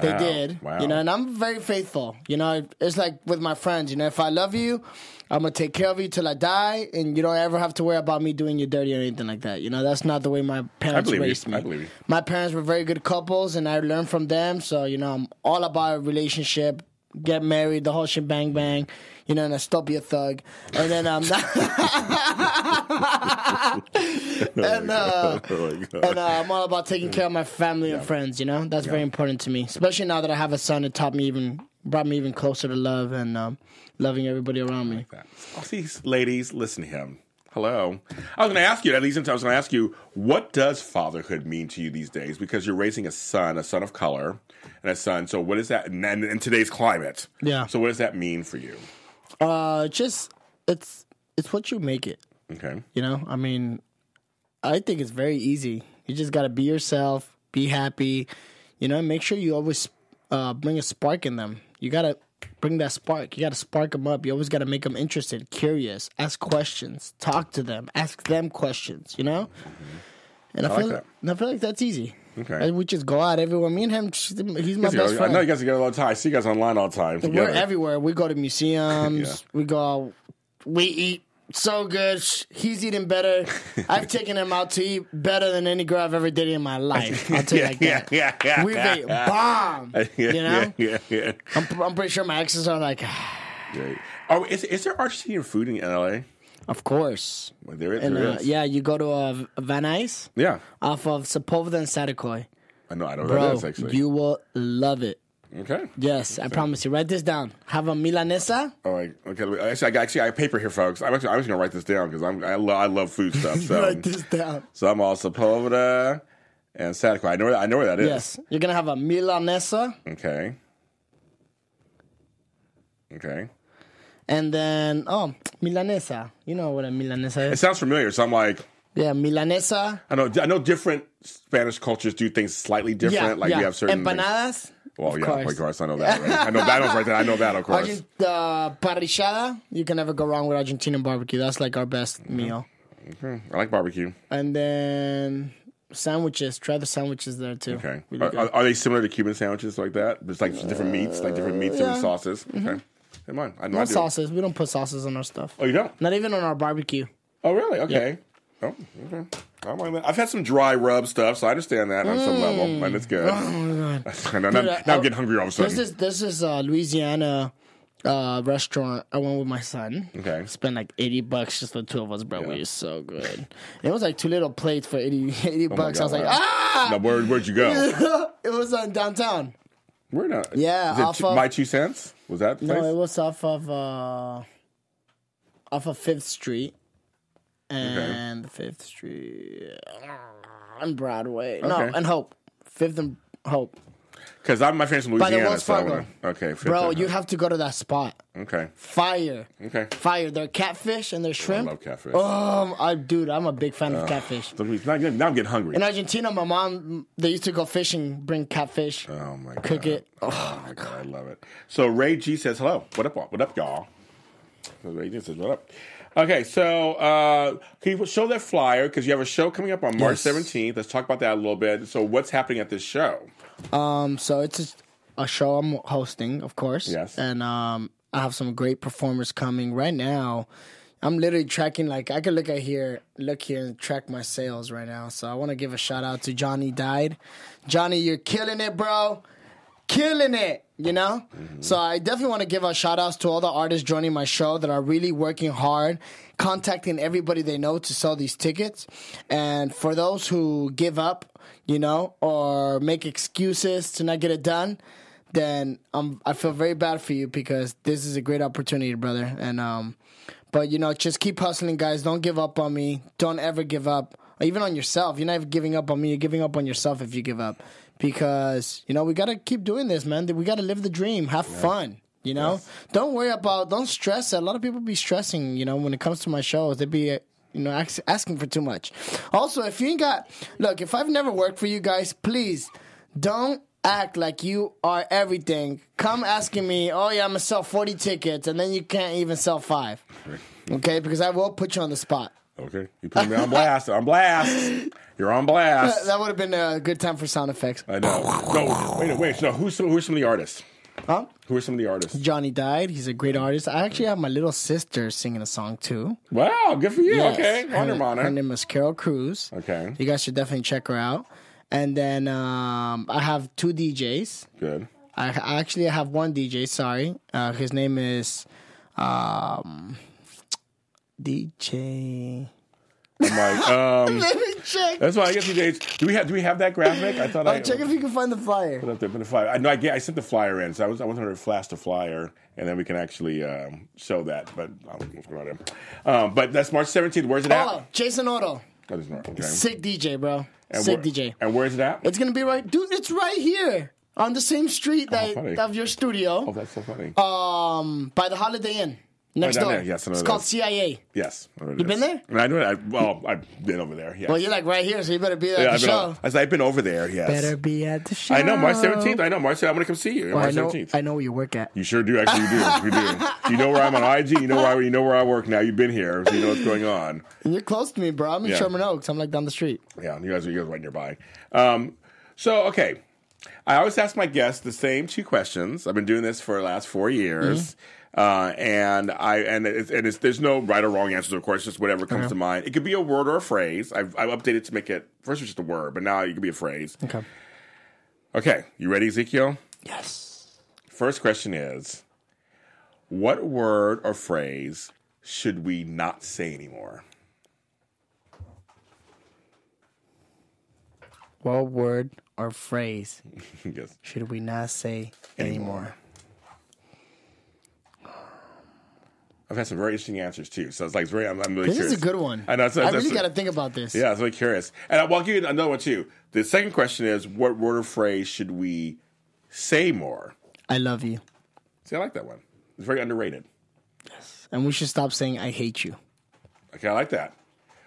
they Wow, did. wow. You know, and I'm very faithful. You know, it's like with my friends. You know, if I love you, I'm gonna take care of you till I die, and you don't ever have to worry about me doing you dirty or anything like that. You know, that's not the way my parents believe you. raised me. I believe you. My parents were very good couples, and I learned from them. So you know, I'm all about a relationship, get married, the whole shit, bang bang. You know, and I still be a thug, and then um, and uh, Oh and uh, I'm all about taking care of my family and friends. You know, that's very important to me, especially now that I have a son. It taught me even, brought me even closer to love and um, loving everybody around me. that. Oh, see, ladies, listen to him. Hello. I was going to ask you, at least I was going to ask you, what does fatherhood mean to you these days? Because you're raising a son, a son of color, and a son. So, what is that in, in today's climate? Yeah. So, what does that mean for you? Uh, just it's it's what you make it. Okay. You know, I mean, I think it's very easy. You just got to be yourself, be happy. You know, make sure you always uh, bring a spark in them. You got to bring that spark. You got to spark them up. You always got to make them interested, curious, ask questions, talk to them, ask them questions. You know, and I, like feel that. and I feel like that's easy. Okay. And we just go out everywhere. Me and him, he's my best know, I know you guys together all the time. I see you guys online all the time. We're everywhere. We go to museums. Yeah. We go. We eat so good. He's eating better. I've taken him out to eat better than any girl I've ever dated in my life. I'll tell you like yeah, that. yeah, yeah. We've ate bomb. yeah, You know. yeah, yeah, yeah. I'm, I'm pretty sure my exes are like, Great. Oh, is, is there Argentinian food in LA? of course. Well, there, And there uh, is. yeah, you go to uh, Van Nuys Yeah. off of Sepulveda and Saticoy. I know. I know what Bro, that is actually. you will love it. Okay. Yes, I promise you. Write this down. Have a milanesa. All right. Okay. Actually, I got, actually, I have paper here, folks. I'm actually, I'm just gonna write this down because I'm, I love, I love food stuff. So, Write this down. so I'm also Poveda and Saticoy. I know, where- I know where that is. Yes, you're gonna have a milanesa. Okay. Okay. And then, oh, milanesa. You know what a milanesa It is? sounds familiar. So I'm like, Yeah, milanesa. I know, I know different Spanish cultures do things slightly different. Yeah, like yeah. we have certain things. empanadas. Well, of yeah, course. of course, I know that. Right? I know that right there. I know that, of course. Argent, uh, parrillada. You can never go wrong with Argentinian barbecue. That's like our best Mm-hmm. meal. I like barbecue. And then sandwiches. Try the sandwiches there too. Okay. Really Are, are, they similar to Cuban sandwiches like that? Just like different meats, like different meats, different yeah. sauces. Okay. Come on. I know I no do. sauces. We don't put sauces on our stuff. Oh, you don't? Not even on our barbecue. Oh, really? Okay. Oh, okay. I mind that. I've had some dry rub stuff, so I understand that on some level, and it's good. I know, now, Mm. Dude, now I- I'm getting hungry all of a sudden. This is this is a Louisiana uh, restaurant. I went with my son. Okay. Spent like eighty bucks just for the two of us, bro. We was so good. It was like two little plates for 80, 80 bucks. I was Oh God, like, wow. ah! Now, where, where'd you go? it was uh, downtown. Where not? Yeah, Is it off two- of- My Two Cents? Was that the place? No, it was off of uh, off of Fifth Street. And the Fifth Street and Broadway. No, Okay. and Hope. Fifth and Hope. Because I'm my friends from By the Louisiana. Wells So Fargo. wanna, okay, Bro, you have to go to that spot. okay, Fire. okay. Fire. They're catfish and they're shrimp. I love catfish. Um, I dude, I'm a big fan of catfish. Now I'm getting- now I'm getting hungry. In Argentina, my mom they used to go fishing, bring catfish, Oh my god. cook it. Oh my god, I love it. So Ray G says hello. What up? What up, y'all? So Ray G says what up. Okay, so uh, can you show that flyer because you have a show coming up on March Yes. seventeenth. Let's talk about that a little bit. So what's happening at this show? Um, so it's a, a show I'm hosting, of course. Yes. And um, I have some great performers coming right now. I'm literally tracking like I could look at here, look here, and track my sales right now. So I want to give a shout out to Johnny Died. Johnny, you're killing it, bro. Killing it, you know? So I definitely want to give a shout outs to all the artists joining my show that are really working hard, contacting everybody they know to sell these tickets. And for those who give up, you know, or make excuses to not get it done, then um, I feel very bad for you because this is a great opportunity, brother. And um, but you know, just keep hustling, guys. Don't give up on me. Don't ever give up, even on yourself. You're not even giving up on me. You're giving up on yourself if you give up, because you know we gotta keep doing this, man. We gotta live the dream, have fun. You know, don't worry about, don't stress. A lot of people be stressing. You know, when it comes to my shows, they be. uh, You know, ask, asking for too much. Also, if you ain't got, look, if I've never worked for you guys, please don't act like you are everything. Come asking me, oh yeah, I'm gonna sell 40 tickets, and then you can't even sell five. Okay, because I will put you on the spot. Okay, you put me on blast. on blast. You're on blast. That would have been a good time for sound effects. I know. No, wait, wait. No, who's some, who's some of the artists? Huh? Who are some of the artists? Johnny died. He's a great artist. I actually have my little sister singing a song too. Wow, good for you. Yes. Okay, her, Wonder Mona. her name is Carol Cruz. Okay, You guys should definitely check her out. And then um, I have two DJs. good. I, I actually have one DJ. Sorry, uh, his name is um, DJ. I'm like, um, Let me check. that's why I guess you days. Do we have? Do we have that graphic? I thought I I'll check if you can find the flyer. put up the, put the flyer. I know. I, get, I sent the flyer in, so I was I wanted to flash the flyer, and then we can actually um, show that. But I don't know what's going on there. Um, but that's March 17th. Where's it at? Oh, Jason Otto. That is not okay. Sick DJ, bro. And Sick where- DJ. And where's it at? It's gonna be right, dude. It's right here on the same street that funny. of your studio, oh, that's so funny. um, by the Holiday Inn next down door. there. Yes, I know it's called CIA. yes. You been there? I know. I, well, I've been over there. Yes. Well, you're like right here, so you better be Yeah, at I've the been, show. o- I said, I've been over there. Yes. Better be at the show. I know March 17th. I know March. I'm going to come see you. Well, I March know. 17th. I know where you work at. You sure do. Actually, you do. You do. You know where I'm on IG. You know where I, you know where I work now. You've been here, so you know what's going on. And you're close to me, bro. I'm in Yeah. Sherman Oaks. I'm like down the street. Yeah, you guys are you guys right nearby. Um, so okay, I always ask my guests the same two questions. I've been doing this for the last four years. Uh, and I and it's, and it's, there's no right or wrong answers, of course, just whatever comes to mind. It could be a word or a phrase. I've, I've updated to make it first it was just a word, but now it could be a phrase. Okay. Okay, you ready, Ezekiel? Yes. First question is, what word or phrase should we not say anymore? What word or phrase yes. should we not say anymore? I've had some very interesting answers too, so it's like it's very. I'm, I'm really This curious. is a good one. I know. So I really got to think about this. Yeah, I was really curious, and I'll give you another one too. The second question is, what word or phrase should we say more? I love you. See, I like that one. It's very underrated. Yes, and we should stop saying I hate you. Okay, I like that.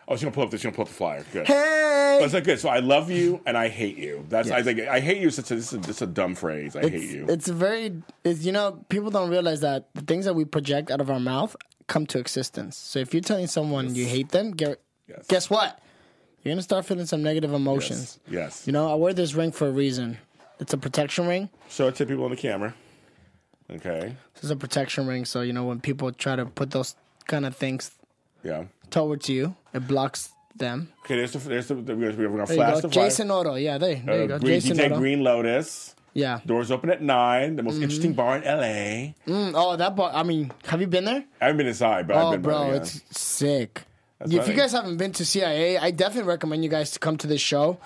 Oh, she's gonna pull up this. She's gonna pull up the flyer. Good. Hey! That's not good. So I love you and I hate you. That's I think I hate you. is Such a, this is just a dumb phrase. I hate it's, you. It's very, it's, you know, people don't realize that the things that we project out of our mouth come to existence. So if you're telling someone you hate them, get, Yes. guess what? You're gonna start feeling some negative emotions. Yes. yes. You know, I wear this ring for a reason. It's a protection ring. Show it to people on the camera. Okay. This is a protection ring. So you know, when people try to put those kind of things Yeah. Towards you, it blocks them. Okay. There's the. There's the. We're gonna, we're gonna There flash go, the flyer. Jason Otto. Yeah, there, there Uh, you go, Green, Jason DJ Otto. Green Lotus. Yeah. Doors open at nine. The most Mm-hmm. interesting bar in LA. Mm, oh, that bar. I mean, have you been there? I haven't been inside, but I've Oh, been. bro, by, yeah. it's sick. That's if funny. you guys haven't been to CIA, I definitely recommend you guys to come to this show.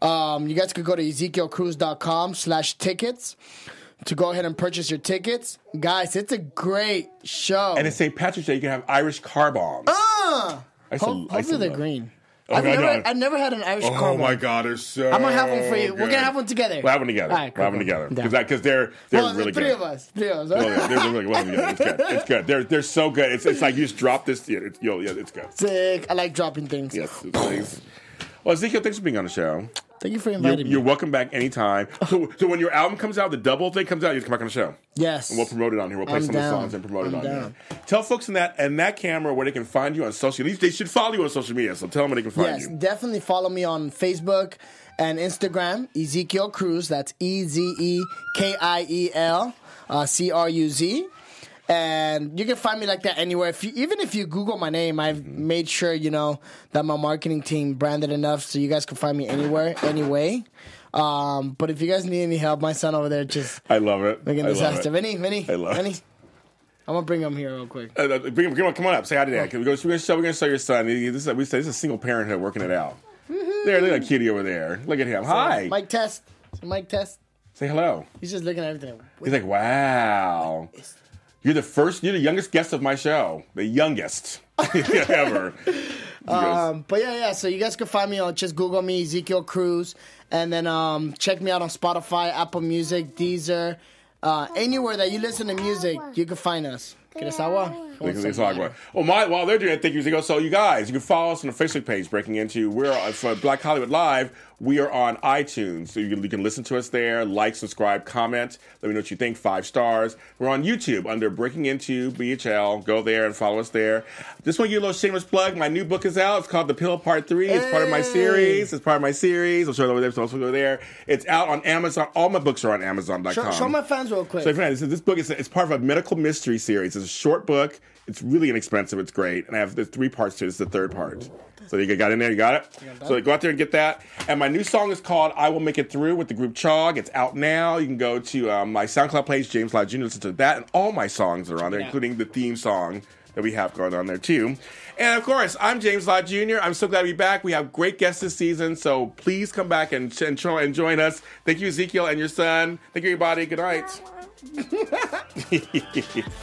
Um, you guys could go to ezekielcruz.com slash tickets to go ahead and purchase your tickets. Guys, it's a great show. And it's St. Patrick's Day. You can have Irish car bombs. Ah! I to- Ho- I used to hopefully they're love- green. Oh, I've, I never. I've never had an Irish Oh caramel. my god, they're so. I'm gonna have one for you. We're gonna have one together. We'll have one together. All right, we'll have cool, one together cool. because they're they're well, really three good. of us. Three of us. Oh, yeah, they're really well together. It's good. It's good. They're they're so good. It's it's like you just drop this. Yeah, it's, yo, yeah, it's good. Sick. I like dropping things. Yes, it's nice. Well, Ezekiel, thanks for being on the show. Thank you for You're, inviting you're welcome back anytime. So, so when your album comes out, the double thing comes out, you can come back on the show. Yes. And we'll promote it on here. We'll play I'm some down. of the songs and promote it I'm on down. there. Tell folks in that and that camera where they can find you on social. Least they should follow you on social media. So tell them where they can find Yes, you. Yes, definitely follow me on Facebook and Instagram, Ezekiel Cruz. That's E Z E K I E L uh, C R U Z. And you can find me like that anywhere. If you, even if you Google my name, I've made sure you know that my marketing team branded enough so you guys can find me anywhere, anyway. Um, but if you guys need any help, my son over there just I love it. making I love disaster. it. Vinny, Vinny, I love Vinny. it. I'm gonna bring him here real quick. Uh, uh, bring him, come on, come on up. Say hi to Dad. We're going to show. We're to show your son. This is, we say this is a single parenthood working it out. There, look at Kitty over there. Look at him. Hi. Mike test. Mike test. Say hello. He's just looking at everything. He's like, wow. You're the first. You're the youngest guest of my show. The youngest ever. Um, but yeah, yeah. So you guys can find me on just Google me Ezekiel Cruz, and then um, check me out on Spotify, Apple Music, Deezer, uh, anywhere that you listen to music, you can find us. ¿Quieres agua? Because they talk about. Well, my, while they're doing it, thank you, Zico. So, you guys, you can follow us on the Facebook page, Breaking Into. We're for Black Hollywood Live. We are on iTunes, so you can, you can listen to us there, like, subscribe, comment. Let me know what you think. Five stars. We're on YouTube under Breaking Into BHL. Go there and follow us there. Just want to give you a little shameless plug. My new book is out. It's called The Pill Part Three. It's part of my series. It's part of my series. I'll show it over there. So also go there. It's out on Amazon. All my books are on Amazon.com. Show, show my fans real quick. So, friends, this, this book is it's part of a medical mystery series. It's a short book. It's really inexpensive. It's great, and I have the three parts to it. It's the third part. So you got in there. You got it. So go out there and get that. And my new song is called "I Will Make It Through" with the group Chog. It's out now. You can go to um, my SoundCloud page, James Lott Jr. Listen to that, and all my songs are on there, Yeah. including the theme song that we have going on there too. And of course, I'm James Lott Jr. I'm so glad to be back. We have great guests this season, so please come back and, and, try- and join us. Thank you, Ezekiel, and your son. Thank you, everybody. Good night.